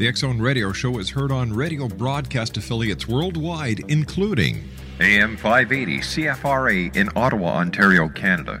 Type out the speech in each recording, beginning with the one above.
The X Zone Radio Show is heard on radio broadcast affiliates worldwide, including AM 580 CFRA in Ottawa, Ontario, Canada.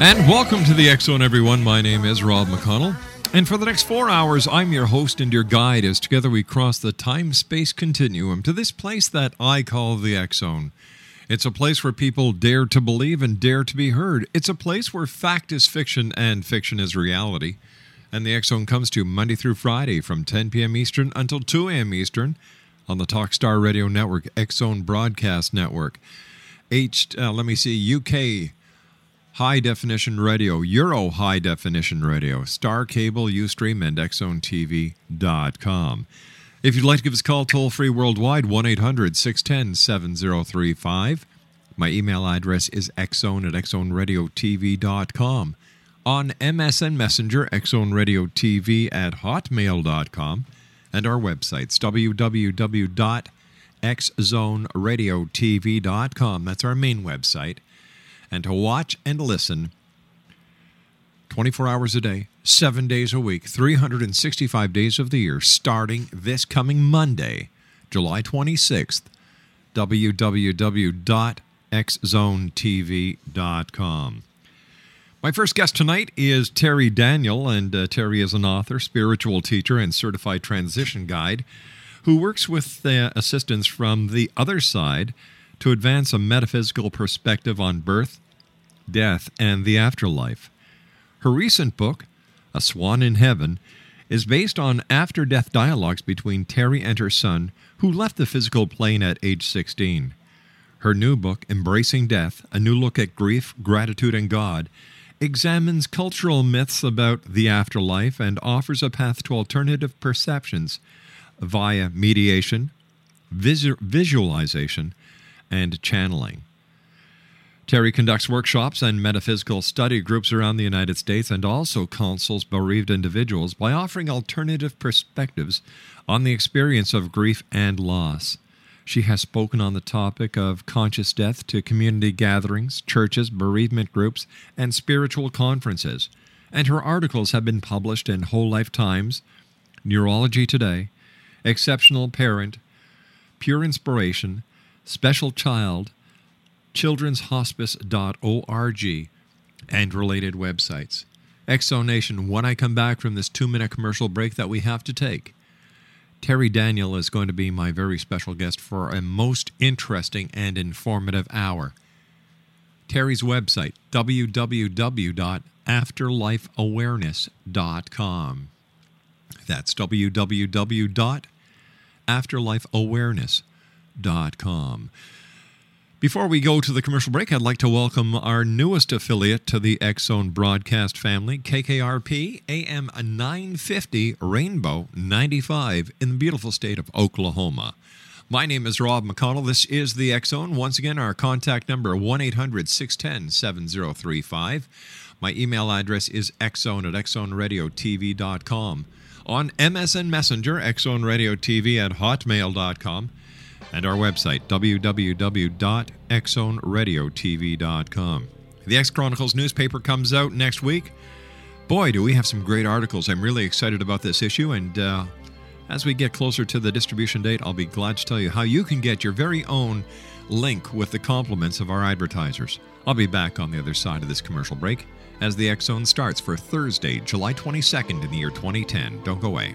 And welcome to the Zone, everyone. My name is Rob McConnell. And for the next four hours, I'm your host and your guide as together we cross the time space continuum to this place that I call the Zone. It's a place where people dare to believe and dare to be heard. It's a place where fact is fiction and fiction is reality. And the Zone comes to you Monday through Friday from 10 p.m. Eastern until 2 a.m. Eastern on the Talkstar Radio Network, Zone Broadcast Network. H, uh, let me see, UK High Definition Radio, Euro High Definition Radio, Star Cable, Ustream, and XZoneTV.com. If you'd like to give us a call toll free worldwide, 1 800 610 7035. My email address is xzone at xzoneradiotv.com. On MSN Messenger, xzoneradiotv at hotmail.com. And our websites, www.xzoneradiotv.com. That's our main website and to watch and listen 24 hours a day, seven days a week, 365 days of the year, starting this coming Monday, July 26th. www.xzonetv.com. My first guest tonight is Terri Daniel, and uh, Terri is an author, spiritual teacher, and certified transition guide who works with uh, assistants from the other side to advance a metaphysical perspective on birth, death, and the afterlife. Her recent book, A Swan in Heaven, is based on after death dialogues between Terri and her son, who left the physical plane at age 16. Her new book, Embracing Death A New Look at Grief, Gratitude, and God, examines cultural myths about the afterlife and offers a path to alternative perceptions via mediation, visu- visualization, and channeling. Terri conducts workshops and metaphysical study groups around the United States and also counsels bereaved individuals by offering alternative perspectives on the experience of grief and loss. She has spoken on the topic of conscious death to community gatherings, churches, bereavement groups, and spiritual conferences. And her articles have been published in Whole Life Times, Neurology Today, Exceptional Parent, Pure Inspiration, Special Child, childrenshospice.org, and related websites. Exonation, when I come back from this two minute commercial break that we have to take, Terri Daniel is going to be my very special guest for a most interesting and informative hour. Terri's website, www.afterlifeawareness.com. That's www.afterlifeawareness.com. Before we go to the commercial break, I'd like to welcome our newest affiliate to the Zone broadcast family, KKRP AM 950 Rainbow 95 in the beautiful state of Oklahoma. My name is Rob McConnell. This is the Zone. Once again, our contact number 1 800 610 7035. My email address is xzone at xzoneradiotv.com. On MSN Messenger, xzoneradiotv at hotmail.com and our website, www.xzoneradiotv.com. The X Chronicles newspaper comes out next week. Boy, do we have some great articles. I'm really excited about this issue, and uh, as we get closer to the distribution date, I'll be glad to tell you how you can get your very own link with the compliments of our advertisers. I'll be back on the other side of this commercial break as the Zone starts for Thursday, July 22nd in the year 2010. Don't go away.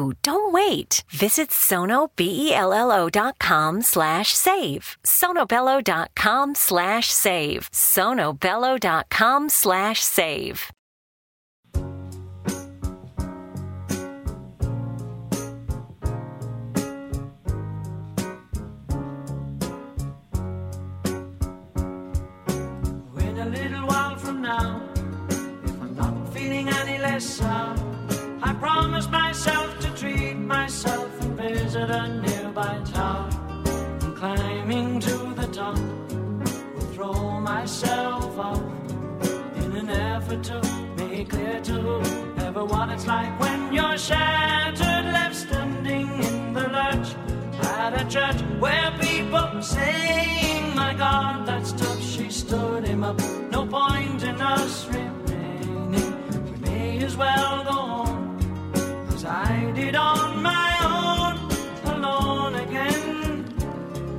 Don't wait. Visit sonobello.com slash save. sonobello.com slash save. sonobello.com slash save. In a little while from now, if I'm not feeling any less sour, I promise myself to make clear to whoever what it's like when you're shattered, left standing in the lurch at a church where people saying, My God, that's tough. She stood him up. No point in us remaining. We may as well go home as I did on my own, alone again.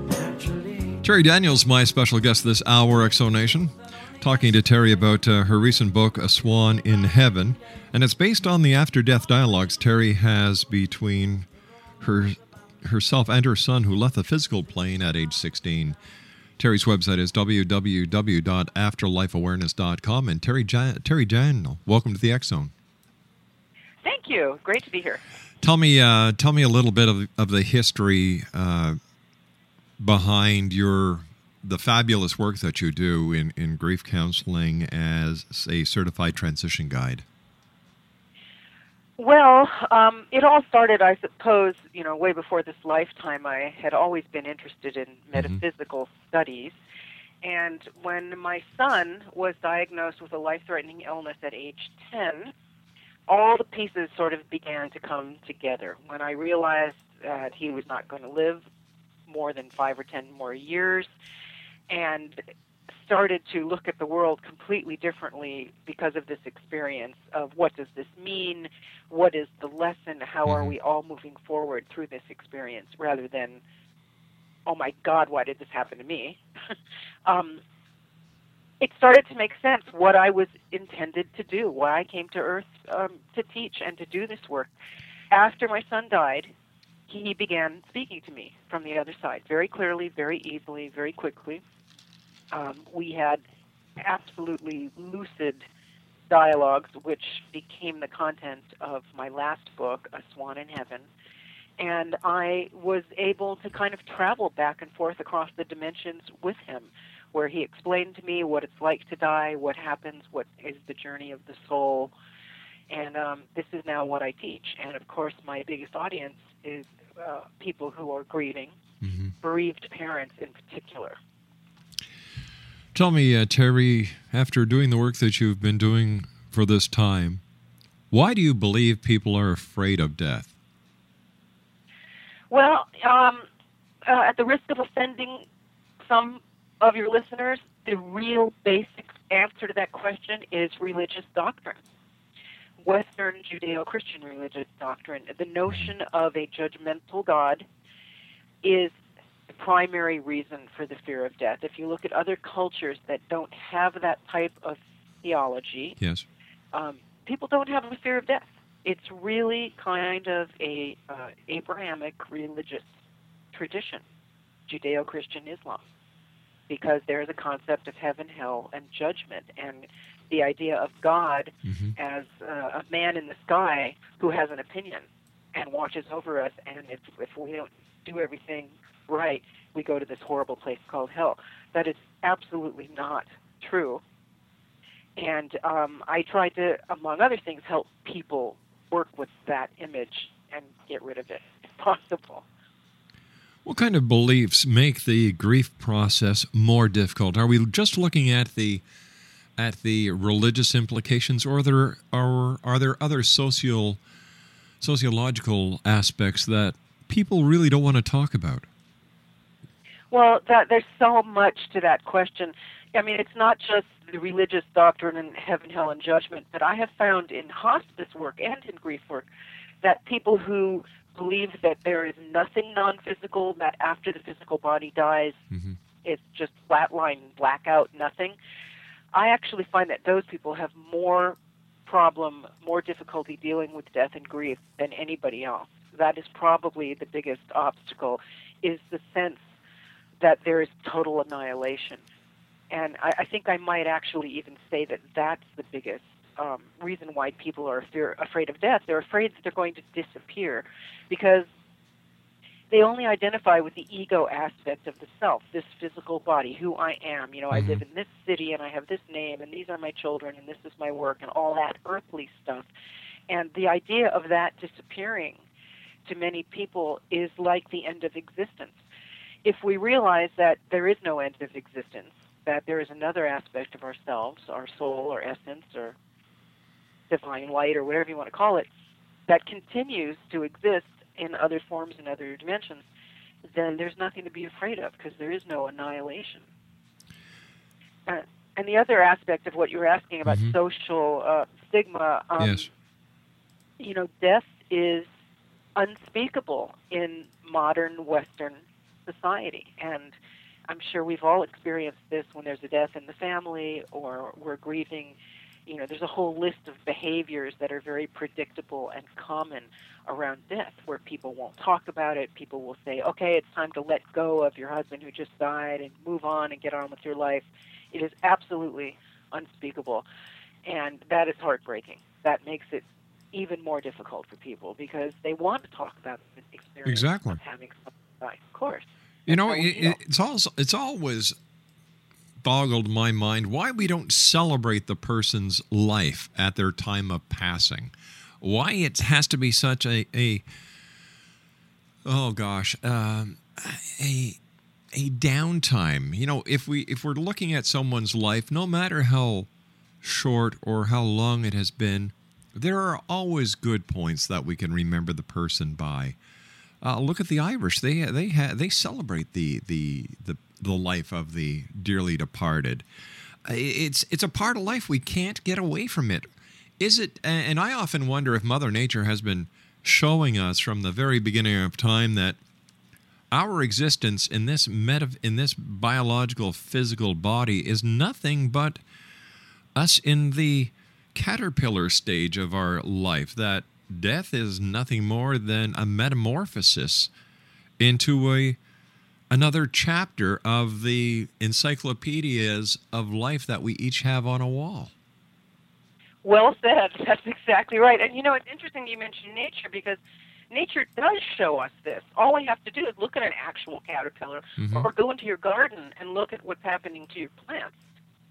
Naturally. Terri Daniels, my special guest this hour, Exonation, talking to Terri about uh, her recent book, A Swan in Heaven. And it's based on the after death dialogues Terri has between her herself and her son, who left the physical plane at age 16. Terri's website is www.afterlifeawareness.com. And Terri, ja- Terri Daniel, welcome to the X Zone. Thank you. Great to be here. Tell me, uh, tell me a little bit of, of the history uh, behind your the fabulous work that you do in, in grief counseling as a certified transition guide? Well, um, it all started, I suppose, you know, way before this lifetime. I had always been interested in metaphysical studies. And when my son was diagnosed with a life threatening illness at age 10, all the pieces sort of began to come together. When I realized that he was not going to live more than five or ten more years, and started to look at the world completely differently because of this experience of what does this mean, what is the lesson, how are we all moving forward through this experience, rather than, oh my God, why did this happen to me? um, it started to make sense what I was intended to do, why I came to Earth um, to teach and to do this work. After my son died, he began speaking to me from the other side very clearly, very easily, very quickly. Um, we had absolutely lucid dialogues, which became the content of my last book, A Swan in Heaven. And I was able to kind of travel back and forth across the dimensions with him, where he explained to me what it's like to die, what happens, what is the journey of the soul. And um, this is now what I teach. And of course, my biggest audience is uh, people who are grieving, bereaved parents in particular. Tell me, uh, Terri, after doing the work that you've been doing for this time, why do you believe people are afraid of death? Well, um, uh, at the risk of offending some of your listeners, the real basic answer to that question is religious doctrine. Western Judeo Christian religious doctrine. The notion of a judgmental God is primary reason for the fear of death. If you look at other cultures that don't have that type of theology, Yes. um, people don't have a fear of death. It's really kind of a uh, Abrahamic religious tradition, Judeo-Christian Islam, because there's a concept of heaven, hell, and judgment, and the idea of God as uh, a man in the sky who has an opinion and watches over us, and if if we don't do everything right, we go to this horrible place called hell. That is absolutely not true. And um, I tried to, among other things, help people work with that image and get rid of it if possible. What kind of beliefs make the grief process more difficult? Are we just looking at the at the religious implications, or are there are are there other social sociological aspects that people really don't want to talk about? Well, that, there's so much to that question. I mean, it's not just the religious doctrine and heaven, hell, and judgment, but I have found in hospice work and in grief work that people who believe that there is nothing non physical, that after the physical body dies, mm-hmm. it's just flatline, blackout, nothing. I actually find that those people have more problem, more difficulty dealing with death and grief than anybody else. That is probably the biggest obstacle, is the sense that there is total annihilation. And I, I think I might actually even say that that's the biggest um, reason why people are fear, afraid of death. They're afraid that they're going to disappear because they only identify with the ego aspect of the self, this physical body, who I am. You know, I live in this city and I have this name and these are my children and this is my work and all that earthly stuff. And the idea of that disappearing to many people is like the end of existence. If we realize that there is no end of existence, that there is another aspect of ourselves, our soul or essence or divine light or whatever you want to call it, that continues to exist in other forms and other dimensions, then there's nothing to be afraid of because there is no annihilation. Uh, and the other aspect of what you were asking about social uh, stigma, um, yes. you know, death is unspeakable in modern Western society. And I'm sure we've all experienced this when there's a death in the family or we're grieving. You know, there's a whole list of behaviors that are very predictable and common around death where people won't talk about it. People will say, okay, it's time to let go of your husband who just died and move on and get on with your life. It is absolutely unspeakable. And that is heartbreaking. That makes it even more difficult for people because they want to talk about the experience Exactly. of having someone Of course. You know, it, it, it's also it's always boggled my mind why we don't celebrate the person's life at their time of passing. Why it has to be such a a oh gosh um, a a downtime. You know, if we if we're looking at someone's life, no matter how short or how long it has been, there are always good points that we can remember the person by. Uh, look at the Irish; they they ha- they celebrate the the the the life of the dearly departed. It's it's a part of life we can't get away from it. Is it? And I often wonder if Mother Nature has been showing us from the very beginning of time that our existence in this meta, in this biological physical body is nothing but us in the caterpillar stage of our life that death is nothing more than a metamorphosis into a another chapter of the encyclopedias of life that we each have on a wall Well said. That's exactly right. And you know, it's interesting you mentioned nature because nature does show us this. All we have to do is look at an actual caterpillar Mhm. or go into your garden and look at what's happening to your plants.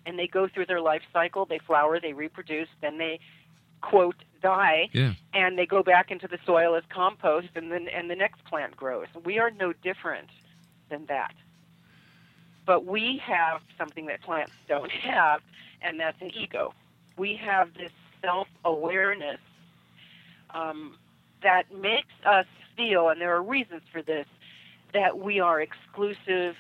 And they go through their life cycle, they flower, they reproduce, then they quote die yeah and they go back into the soil as compost and then and the next plant grows. We are no different than that. But we have something that plants don't have, and that's an ego. We have this self awareness um, that makes us feel, and there are reasons for this, that we are exclusive,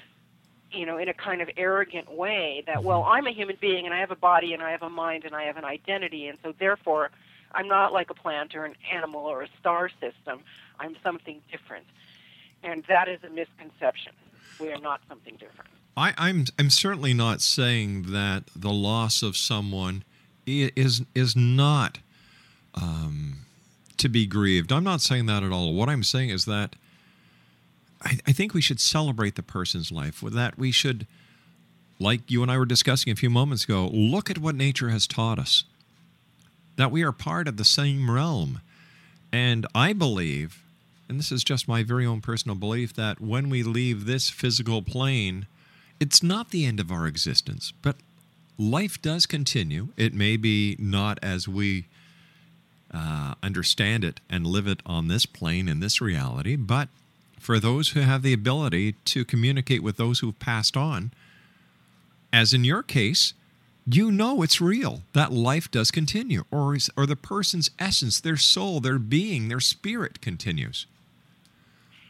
you know, in a kind of arrogant way. That, well, I'm a human being and I have a body and I have a mind and I have an identity, and so therefore I'm not like a plant or an animal or a star system. I'm something different. And that is a misconception. We are not something different. I, I'm I'm certainly not saying that the loss of someone is is not um, to be grieved. I'm not saying that at all. What I'm saying is that I, I think we should celebrate the person's life. With that, we should, like you and I were discussing a few moments ago, look at what nature has taught us. That we are part of the same realm, and I believe, and this is just my very own personal belief, that when we leave this physical plane, it's not the end of our existence, but life does continue. It may be not as we uh, understand it and live it on this plane in this reality, but for those who have the ability to communicate with those who've passed on, as in your case, you know it's real that life does continue, or is, or the person's essence, their soul, their being, their spirit continues.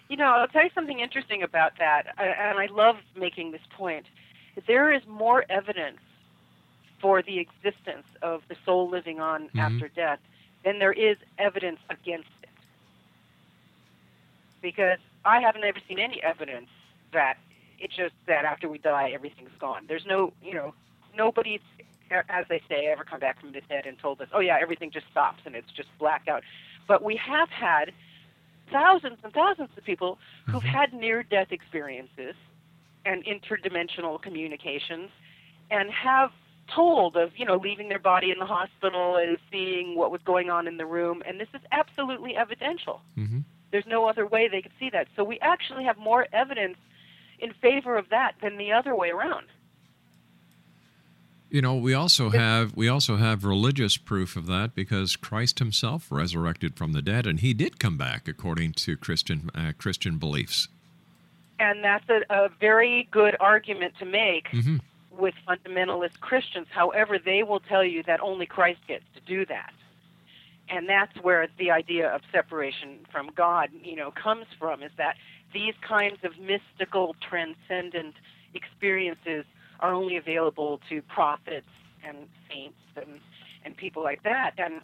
You know, I'll tell you something interesting about that, and I love making this point. There is more evidence for the existence of the soul living on Mhm. after death than there is evidence against it. Because I haven't ever seen any evidence that it's just that after we die, everything's gone. There's no, you know, nobody's, as they say, ever come back from the dead and told us, oh yeah, everything just stops and it's just blackout. But we have had thousands and thousands of people who've had near-death experiences and interdimensional communications and have told of you know leaving their body in the hospital and seeing what was going on in the room. And this is absolutely evidential. Mm-hmm. there's no other way they could see that. So we actually have more evidence in favor of that than the other way around You know, we also have we also have religious proof of that because Christ Himself resurrected from the dead, and He did come back according to Christian uh, Christian beliefs. and that's a, a very good argument to make hmm with fundamentalist Christians. However, they will tell you that only Christ gets to do that. And that's where the idea of separation from God, you know, comes from is that these kinds of mystical transcendent experiences are only available to prophets and saints and and people like that. And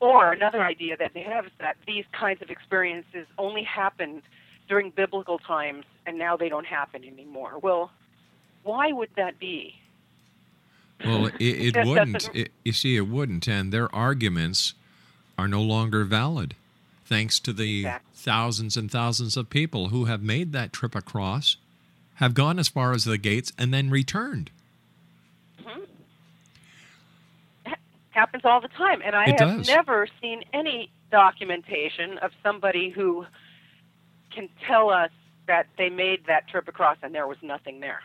or another idea that they have is that these kinds of experiences only happened during biblical times and now they don't happen anymore. Well, why would that be? Well, it, it wouldn't. It, you see, it wouldn't, and their arguments are no longer valid, thanks to the thousands and thousands of people who have made that trip across, have gone as far as the gates, and then returned. Mhm. Ha- Happens all the time, and I It have does. never seen any documentation of somebody who can tell us that they made that trip across and there was nothing there.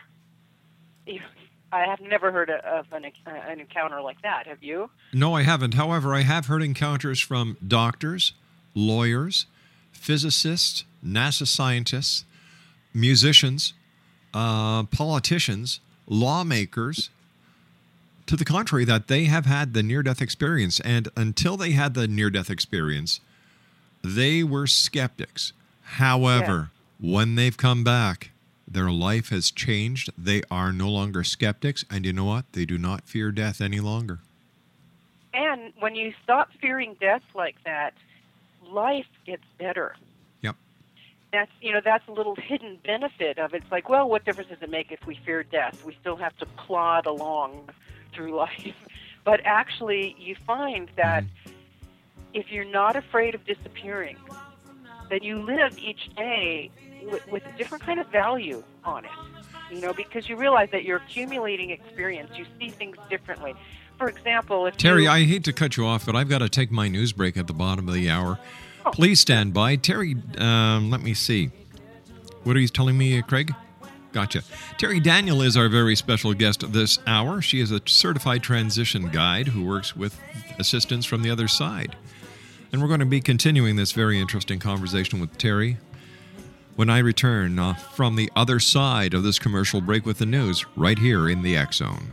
I have never heard of an, uh, an encounter like that. Have you? No, I haven't. However, I have heard encounters from doctors, lawyers, physicists, NASA scientists, musicians, uh, politicians, lawmakers, to the contrary, that they have had the near death experience. And until they had the near death experience, they were skeptics. However, when they've come back, their life has changed. They are no longer skeptics. And you know what? They do not fear death any longer. And when you stop fearing death like that, life gets better. That's you know that's a little hidden benefit of it. It's like, well, what difference does it make if we fear death? We still have to plod along through life. But actually, you find that if you're not afraid of disappearing, then you live each day with, with a different kind of value on it. You know, because you realize that you're accumulating experience. You see things differently. For example, if Terri, you, I hate to cut you off, but I've got to take my news break at the bottom of the hour. Please stand by. Terri, um, let me see. What are you telling me, uh, Craig? Gotcha. Terri Daniel is our very special guest this hour. She is a certified transition guide who works with assistance from the other side. And we're going to be continuing this very interesting conversation with Terri when I return uh, from the other side of this commercial break with the news right here in the X Zone.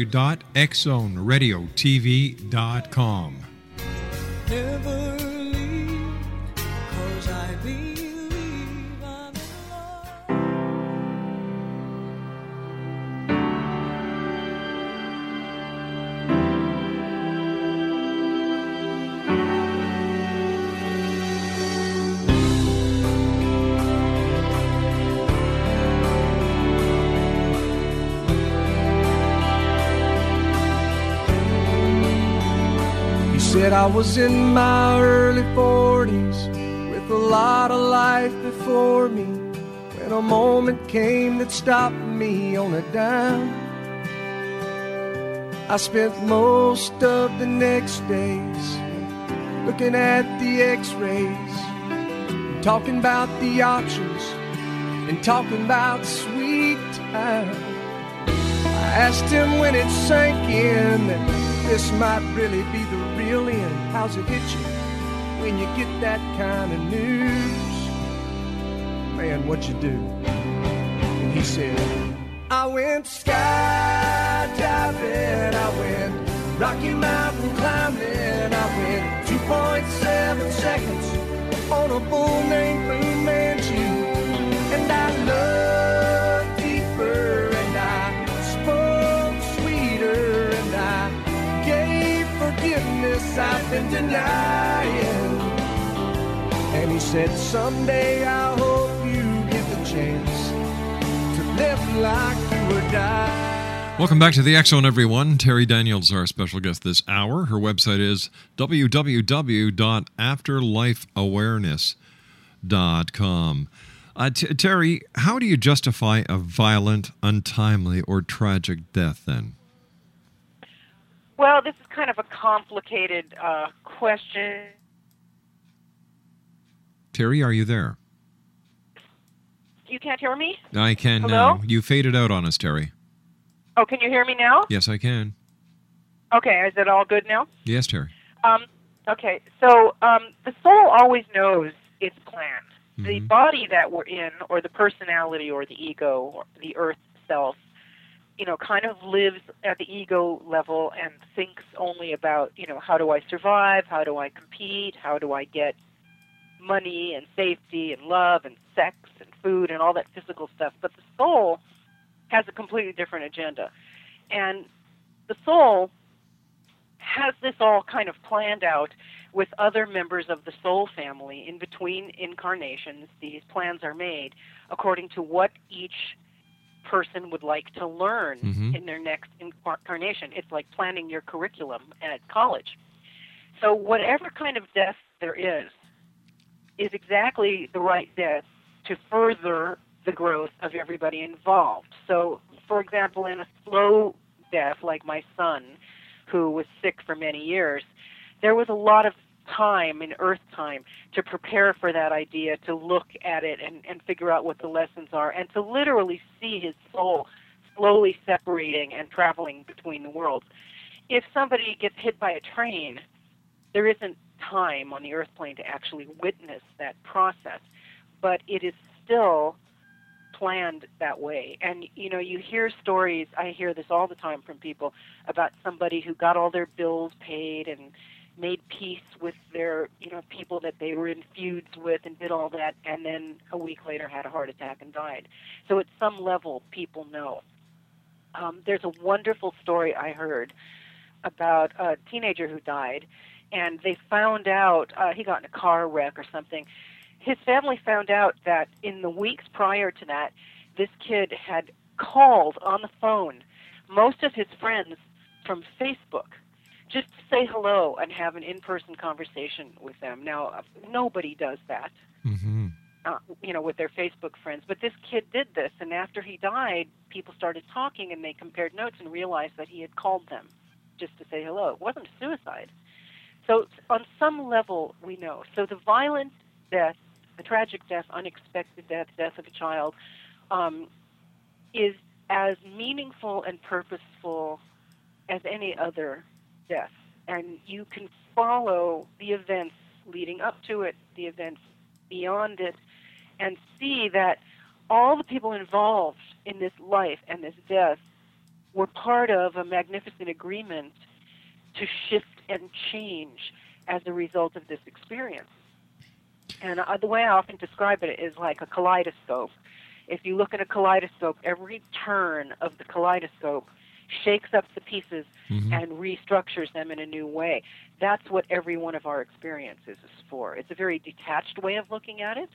www.xzoneradiotv.com. Never said I was in my early 40s with a lot of life before me when a moment came that stopped me on a dime. I spent most of the next days looking at the x rays, and talking about the options, and talking about sweet time. I asked him when it sank in that this might really be the How's it hit you when you get that kind of news? Man, what you do? And he said, I went skydiving, I went Rocky Mountain climbing, I went 2.7 seconds on a bull named And he said, Someday I hope you get the chance to live like you. Welcome back to the Zone, everyone. Terri Daniels, our special guest this hour. Her website is www.afterlifeawareness.com. Uh, t- Terri, how do you justify a violent, untimely, or tragic death then? Well, this is kind of a complicated uh, question. Terri, are you there? You can't hear me? I can Hello? now. You faded out on us, Terri. Oh, can you hear me now? Yes, I can. Okay, is it all good now? Yes, Terri. Um, okay, so um, the soul always knows its plan. The body that we're in, or the personality, or the ego, or the earth self, you know, kind of lives at the ego level and thinks only about, you know, how do I survive? How do I compete? How do I get money and safety and love and sex and food and all that physical stuff? But the soul has a completely different agenda. And the soul has this all kind of planned out with other members of the soul family in between incarnations. These plans are made according to what each person would like to learn Mhm. in their next incarnation. It's like planning your curriculum at college. So, whatever kind of death there is, is exactly the right death to further the growth of everybody involved. So, for example, in a slow death, like my son, who was sick for many years, there was a lot of time in earth time to prepare for that idea, to look at it and, and figure out what the lessons are, and to literally see his soul slowly separating and traveling between the worlds. If somebody gets hit by a train, there isn't time on the earth plane to actually witness that process, but it is still planned that way. And you know, you hear stories, I hear this all the time from people about somebody who got all their bills paid and made peace with their, you know, people that they were in feuds with and did all that and then a week later had a heart attack and died. So at some level people know. Um, there's a wonderful story I heard about a teenager who died and they found out uh, he got in a car wreck or something his family found out that in the weeks prior to that, this kid had called on the phone most of his friends from Facebook just to say hello and have an in-person conversation with them. Now, uh, nobody does that, Mm-hmm. uh, you know, with their Facebook friends. But this kid did this, and after he died, people started talking and they compared notes and realized that he had called them just to say hello. It wasn't suicide. So, on some level, we know. So, the violent death, the tragic death, unexpected death, death of a child, um, is as meaningful and purposeful as any other death. And you can follow the events leading up to it, the events beyond it, and see that all the people involved in this life and this death were part of a magnificent agreement to shift and change as a result of this experience. And uh, the way I often describe it is like a kaleidoscope. If you look at a kaleidoscope, every turn of the kaleidoscope shakes up the pieces Mhm. and restructures them in a new way. That's what every one of our experiences is for. It's a very detached way of looking at it.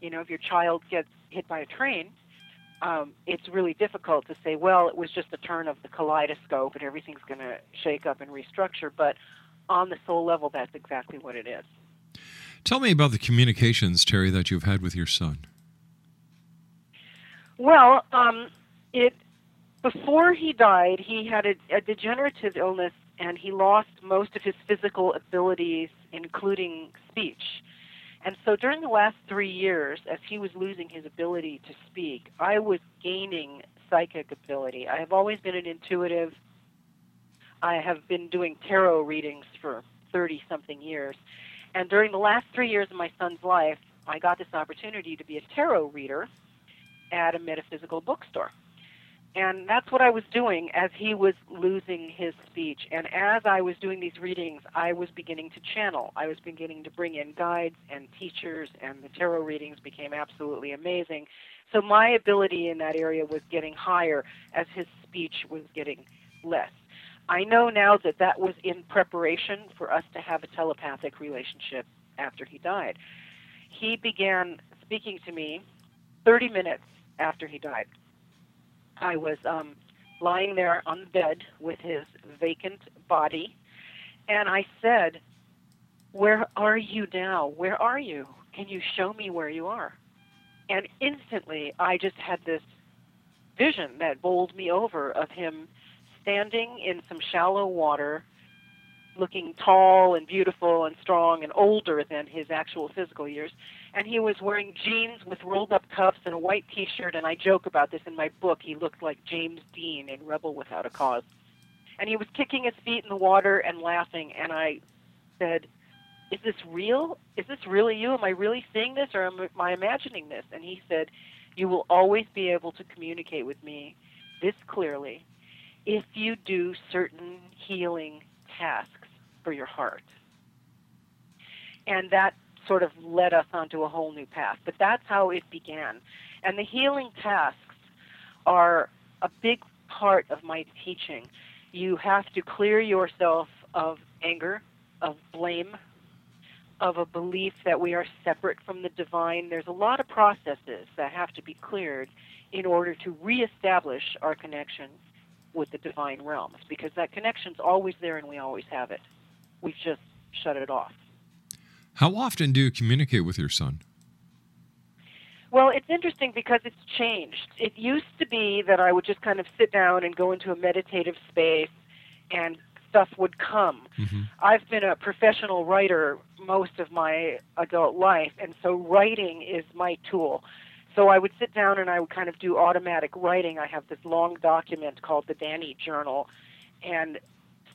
You know, if your child gets hit by a train, um, it's really difficult to say, well, it was just a turn of the kaleidoscope and everything's going to shake up and restructure. But on the soul level, that's exactly what it is. Tell me about the communications, Terri, that you've had with your son. Well, um, it before he died, he had a, a degenerative illness and he lost most of his physical abilities, including speech. And so during the last three years, as he was losing his ability to speak, I was gaining psychic ability. I have always been an intuitive. I have been doing tarot readings for 30 something years. And during the last three years of my son's life, I got this opportunity to be a tarot reader at a metaphysical bookstore. And that's what I was doing as he was losing his speech. And as I was doing these readings, I was beginning to channel. I was beginning to bring in guides and teachers, and the tarot readings became absolutely amazing. So my ability in that area was getting higher as his speech was getting less. I know now that that was in preparation for us to have a telepathic relationship after he died. He began speaking to me 30 minutes after he died. I was um, lying there on the bed with his vacant body. And I said, Where are you now? Where are you? Can you show me where you are? And instantly, I just had this vision that bowled me over of him standing in some shallow water, looking tall and beautiful and strong and older than his actual physical years. And he was wearing jeans with rolled up cuffs and a white t shirt. And I joke about this in my book. He looked like James Dean in Rebel Without a Cause. And he was kicking his feet in the water and laughing. And I said, Is this real? Is this really you? Am I really seeing this or am I imagining this? And he said, You will always be able to communicate with me this clearly if you do certain healing tasks for your heart. And that sort of led us onto a whole new path. But that's how it began. And the healing tasks are a big part of my teaching. You have to clear yourself of anger, of blame, of a belief that we are separate from the divine. There's a lot of processes that have to be cleared in order to reestablish our connection with the divine realms because that connection's always there and we always have it. We've just shut it off. How often do you communicate with your son? Well, it's interesting because it's changed. It used to be that I would just kind of sit down and go into a meditative space and stuff would come. Mm-hmm. I've been a professional writer most of my adult life, and so writing is my tool. So I would sit down and I would kind of do automatic writing. I have this long document called the Danny Journal, and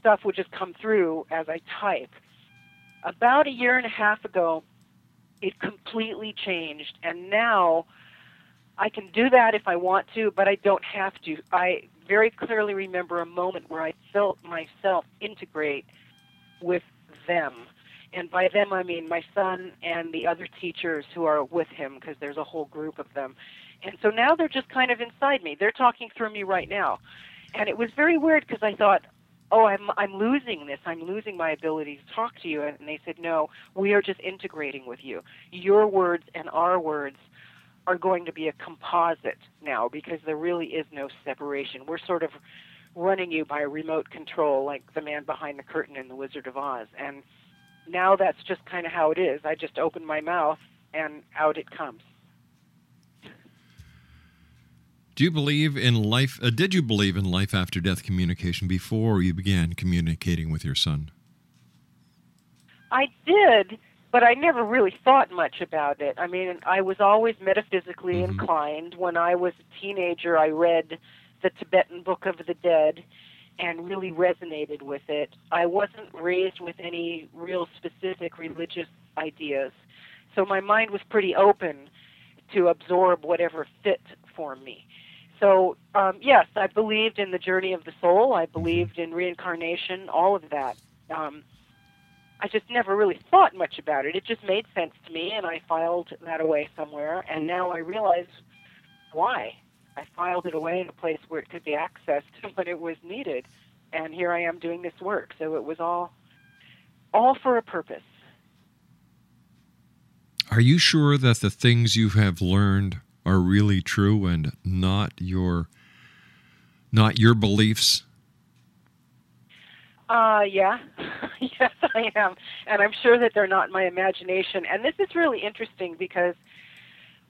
stuff would just come through as I type. About a year and a half ago, it completely changed, and now I can do that if I want to, but I don't have to. I very clearly remember a moment where I felt myself integrate with them. And by them, I mean my son and the other teachers who are with him, because there's a whole group of them. And so now they're just kind of inside me. They're talking through me right now. And it was very weird because I thought, oh, I'm, I'm losing this. I'm losing my ability to talk to you. And they said, no, we are just integrating with you. Your words and our words are going to be a composite now because there really is no separation. We're sort of running you by remote control, like the man behind the curtain in The Wizard of Oz. And now that's just kind of how it is. I just open my mouth and out it comes. Do you believe in life? Uh, did you believe in life after death communication before you began communicating with your son? I did, but I never really thought much about it. I mean, I was always metaphysically Mhm. inclined. When I was a teenager, I read the Tibetan Book of the Dead and really resonated with it. I wasn't raised with any real specific religious ideas, so my mind was pretty open to absorb whatever fit for me. So, um, yes, I believed in the journey of the soul. I believed in reincarnation, all of that. Um, I just never really thought much about it. It just made sense to me, and I filed that away somewhere. And now I realize why. I filed it away in a place where it could be accessed when it was needed. And here I am doing this work. So it was all, all for a purpose. Are you sure that the things you have learned are really true and not your not your beliefs? Uh, yeah, yes, I am, and I'm sure that they're not my imagination. And this is really interesting because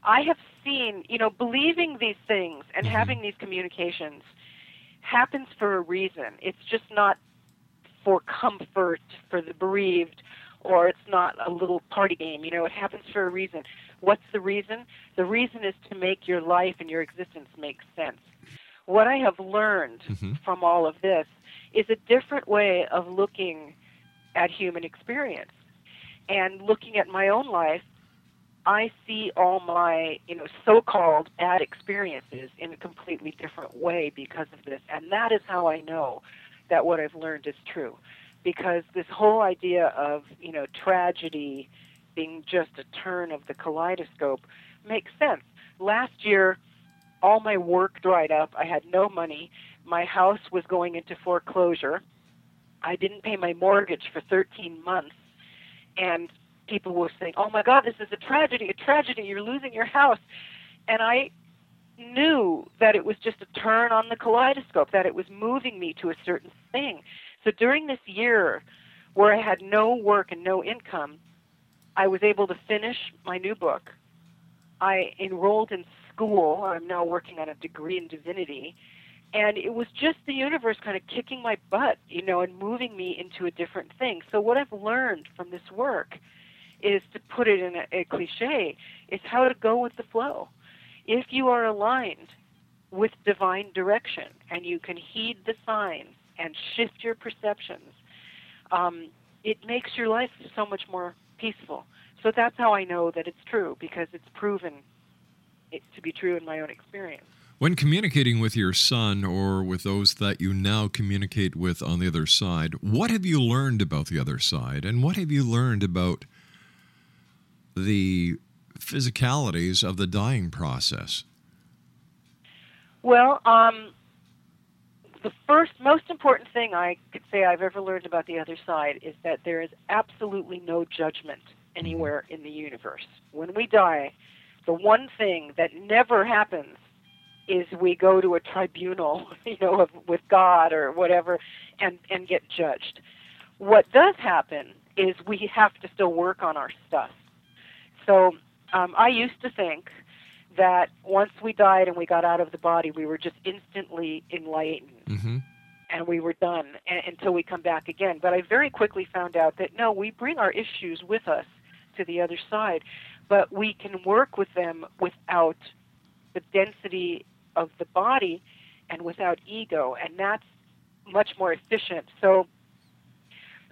I have seen, you know, believing these things and having these communications happens for a reason. It's just not for comfort for the bereaved, or it's not a little party game. You know, it happens for a reason. What's the reason? The reason is to make your life and your existence make sense. What I have learned mm-hmm. from all of this is a different way of looking at human experience. And looking at my own life, I see all my, you know, so-called bad experiences in a completely different way because of this. And that is how I know that what I've learned is true. Because this whole idea of, you know, tragedy being just a turn of the kaleidoscope makes sense. Last year, all my work dried up. I had no money. My house was going into foreclosure. I didn't pay my mortgage for 13 months. And people were saying, "Oh my God, this is a tragedy! A tragedy! You're losing your house." And I knew that it was just a turn on the kaleidoscope, that it was moving me to a certain thing. So during this year where I had no work and no income, I was able to finish my new book. I enrolled in school. I'm now working on a degree in divinity. And it was just the universe kind of kicking my butt, you know, and moving me into a different thing. So what I've learned from this work is to put it in a, a cliche, is how to go with the flow. If you are aligned with divine direction and you can heed the signs and shift your perceptions, um, it makes your life so much more peaceful. So that's how I know that it's true because it's proven it to be true in my own experience. When communicating with your son or with those that you now communicate with on the other side, what have you learned about the other side? And what have you learned about the physicalities of the dying process? Well, um, the first, most important thing I could say I've ever learned about the other side is that there is absolutely no judgment anywhere in the universe. When we die, the one thing that never happens is we go to a tribunal, you know, with God or whatever, and and get judged. What does happen is we have to still work on our stuff. So um, I used to think that once we died and we got out of the body, we were just instantly enlightened Mm-hmm. and we were done a- until we come back again. But I very quickly found out that no, we bring our issues with us to the other side, but we can work with them without the density of the body and without ego, and that's much more efficient. So,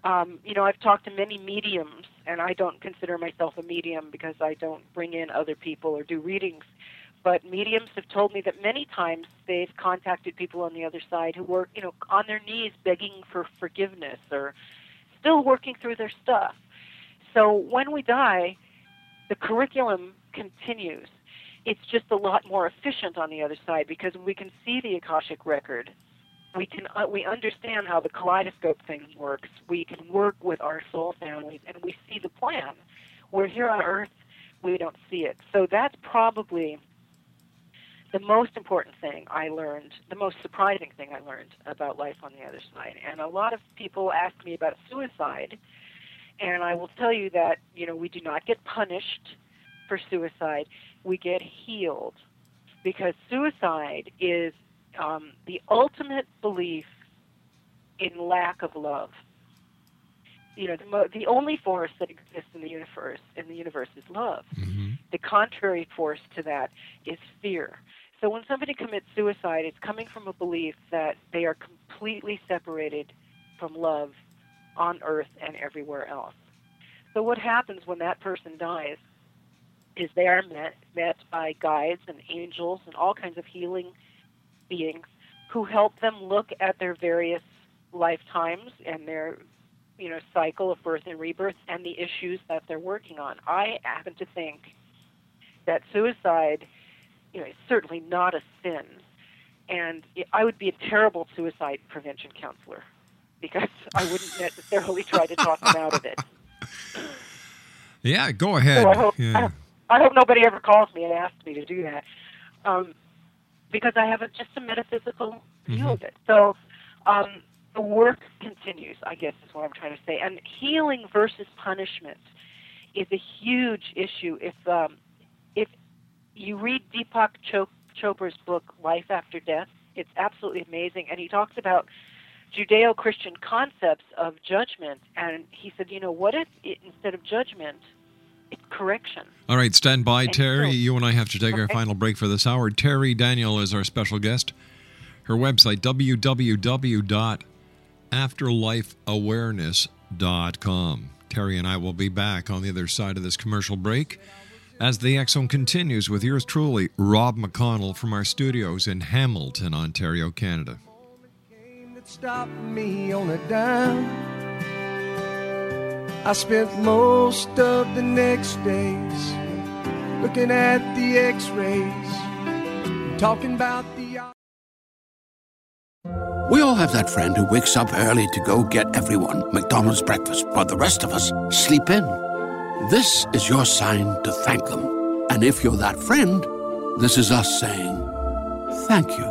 um, you know, I've talked to many mediums, and I don't consider myself a medium because I don't bring in other people or do readings. But mediums have told me that many times they've contacted people on the other side who were, you know, on their knees begging for forgiveness or still working through their stuff. So when we die, the curriculum continues. It's just a lot more efficient on the other side because we can see the Akashic record. We can uh, we understand how the kaleidoscope thing works. We can work with our soul families and we see the plan. We're here on earth we don't see it. So that's probably the most important thing I learned, the most surprising thing I learned about life on the other side. And a lot of people ask me about suicide, and I will tell you that, you know, we do not get punished for suicide, we get healed. Because suicide is um, the ultimate belief in lack of love. You know, the, mo- the only force that exists in the universe in the universe is love. The contrary force to that is fear. So when somebody commits suicide, it's coming from a belief that they are completely separated from love on earth and everywhere else. So what happens when that person dies is they are met met by guides and angels and all kinds of healing beings who help them look at their various lifetimes and their you know cycle of birth and rebirth and the issues that they're working on. I happen to think that suicide you know is certainly not a sin and I would be a terrible suicide prevention counselor because I wouldn't necessarily try to talk them out of it. Yeah, go ahead. So I hope, Yeah. I hope nobody ever calls me and asks me to do that, um, because I have a, just a metaphysical view of it. So um, the work continues, I guess, is what I'm trying to say. And healing versus punishment is a huge issue. If um, if you read Deepak Chop- Chopra's book Life After Death, it's absolutely amazing, and he talks about Judeo-Christian concepts of judgment. And he said, you know, what if it, instead of judgment, correction? All right, stand by, And Terri. so- you and I have to take our final break for this hour. Terri Daniel is our special guest. Her website, www.afterlifeawareness.com. Terri and I will be back on the other side of this commercial break as the X Zone continues with yours truly, Rob McConnell from our studios in Hamilton, Ontario, Canada. I spent most of the next days looking at the x rays, talking about the. We all have that friend who wakes up early to go get everyone McDonald's breakfast, while the rest of us sleep in. This is your sign to thank them. And if you're that friend, This is us saying thank you.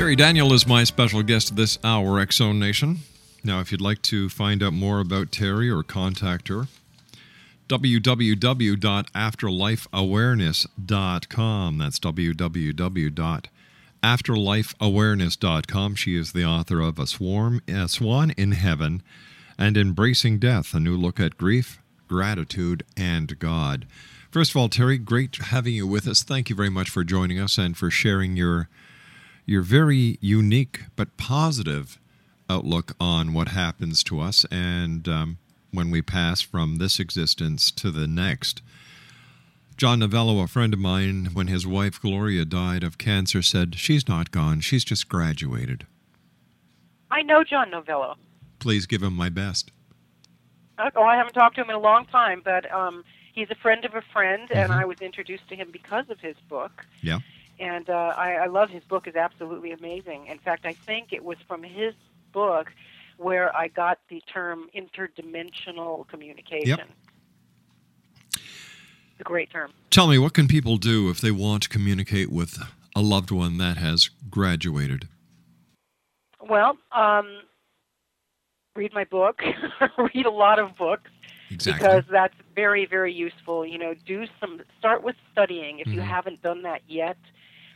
Terri Daniel is my special guest this hour, X Zone Nation. Now, if you'd like to find out more about Terri or contact her, www.afterlifeawareness.com. That's www.afterlifeawareness.com. She is the author of A Swarm, A Swan in Heaven and Embracing Death, a new look at grief, gratitude, and God. First of all, Terri, great having you with us. Thank you very much for joining us and for sharing your your very unique but positive outlook on what happens to us and um, when we pass from this existence to the next. John Novello, a friend of mine, when his wife Gloria died of cancer, said, She's not gone, she's just graduated. I know John Novello. Please give him my best. Uh, Oh, I haven't talked to him in a long time, but um, he's a friend of a friend, and Mm-hmm. I was introduced to him because of his book. Yeah. And uh, I, I love his book; is absolutely amazing. In fact, I think it was from his book where I got the term interdimensional communication. It's a great term. Tell me, what can people do if they want to communicate with a loved one that has graduated? Well, um, read my book. read a lot of books Exactly. because that's very, very useful. You know, do some start with studying if you Mhm. haven't done that yet.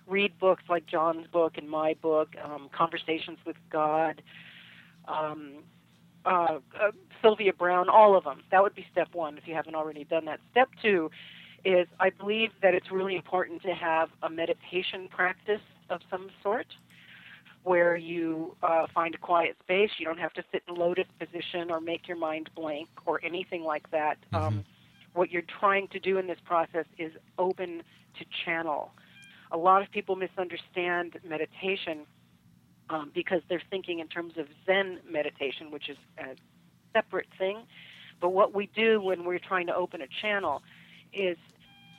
Read books like John's book and my book, um, Conversations with God, um, uh, uh, Sylvia Browne, all of them. That would be step one if you haven't already done that. Step two is I believe that it's really important to have a meditation practice of some sort where you uh, find a quiet space. You don't have to sit in lotus position or make your mind blank or anything like that. Um, what you're trying to do in this process is open to channel. A lot of people misunderstand meditation um, because they're thinking in terms of Zen meditation, which is a separate thing. But what we do when we're trying to open a channel is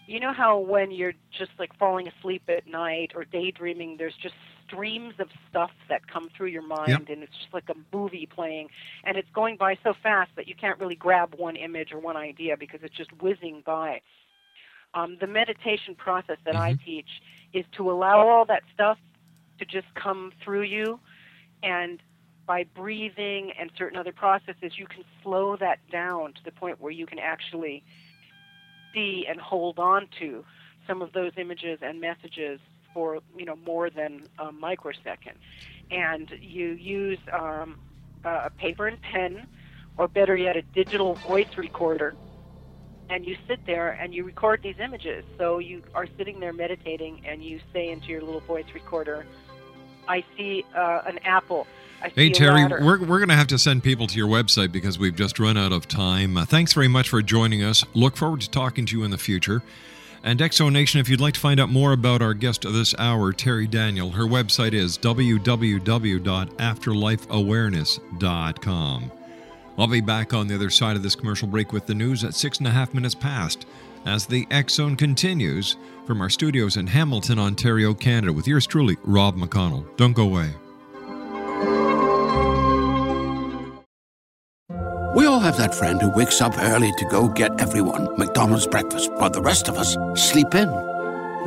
you know how when you're just like falling asleep at night or daydreaming, there's just streams of stuff that come through your mind, Yep. and it's just like a movie playing, and it's going by so fast that you can't really grab one image or one idea because it's just whizzing by. Um, the meditation process that I teach is to allow all that stuff to just come through you, and by breathing and certain other processes, you can slow that down to the point where you can actually see and hold on to some of those images and messages for you know more than a microsecond. And you use um, a paper and pen, or better yet, a digital voice recorder, and you sit there and you record these images. So you are sitting there meditating and you say into your little voice recorder, I see uh, an apple. I Hey, Terri, ladder." we're, we're going to have to send people to your website because we've just run out of time. Uh, thanks very much for joining us. Look forward to talking to you in the future. And X Zone Nation, if you'd like to find out more about our guest of this hour, Terri Daniel, her website is www.afterlifeawareness.com. I'll be back on the other side of this commercial break with the news at six and a half minutes past as the X Zone continues from our studios in Hamilton, Ontario, Canada, with yours truly, Rob McConnell. Don't go away. We all have that friend who wakes up early to go get everyone McDonald's breakfast while the rest of us sleep in.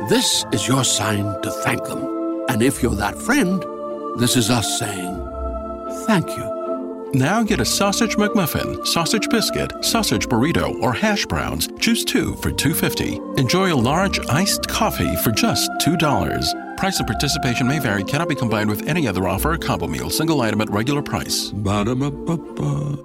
This is your sign to thank them. And if you're that friend, this is us saying thank you. Now get a sausage McMuffin, sausage biscuit, sausage burrito, or hash browns. Choose two for $2.50. Enjoy a large iced coffee for just $2. Price and participation may vary, cannot be combined with any other offer or combo meal. Single item at regular price. Ba-da-ba-ba-ba.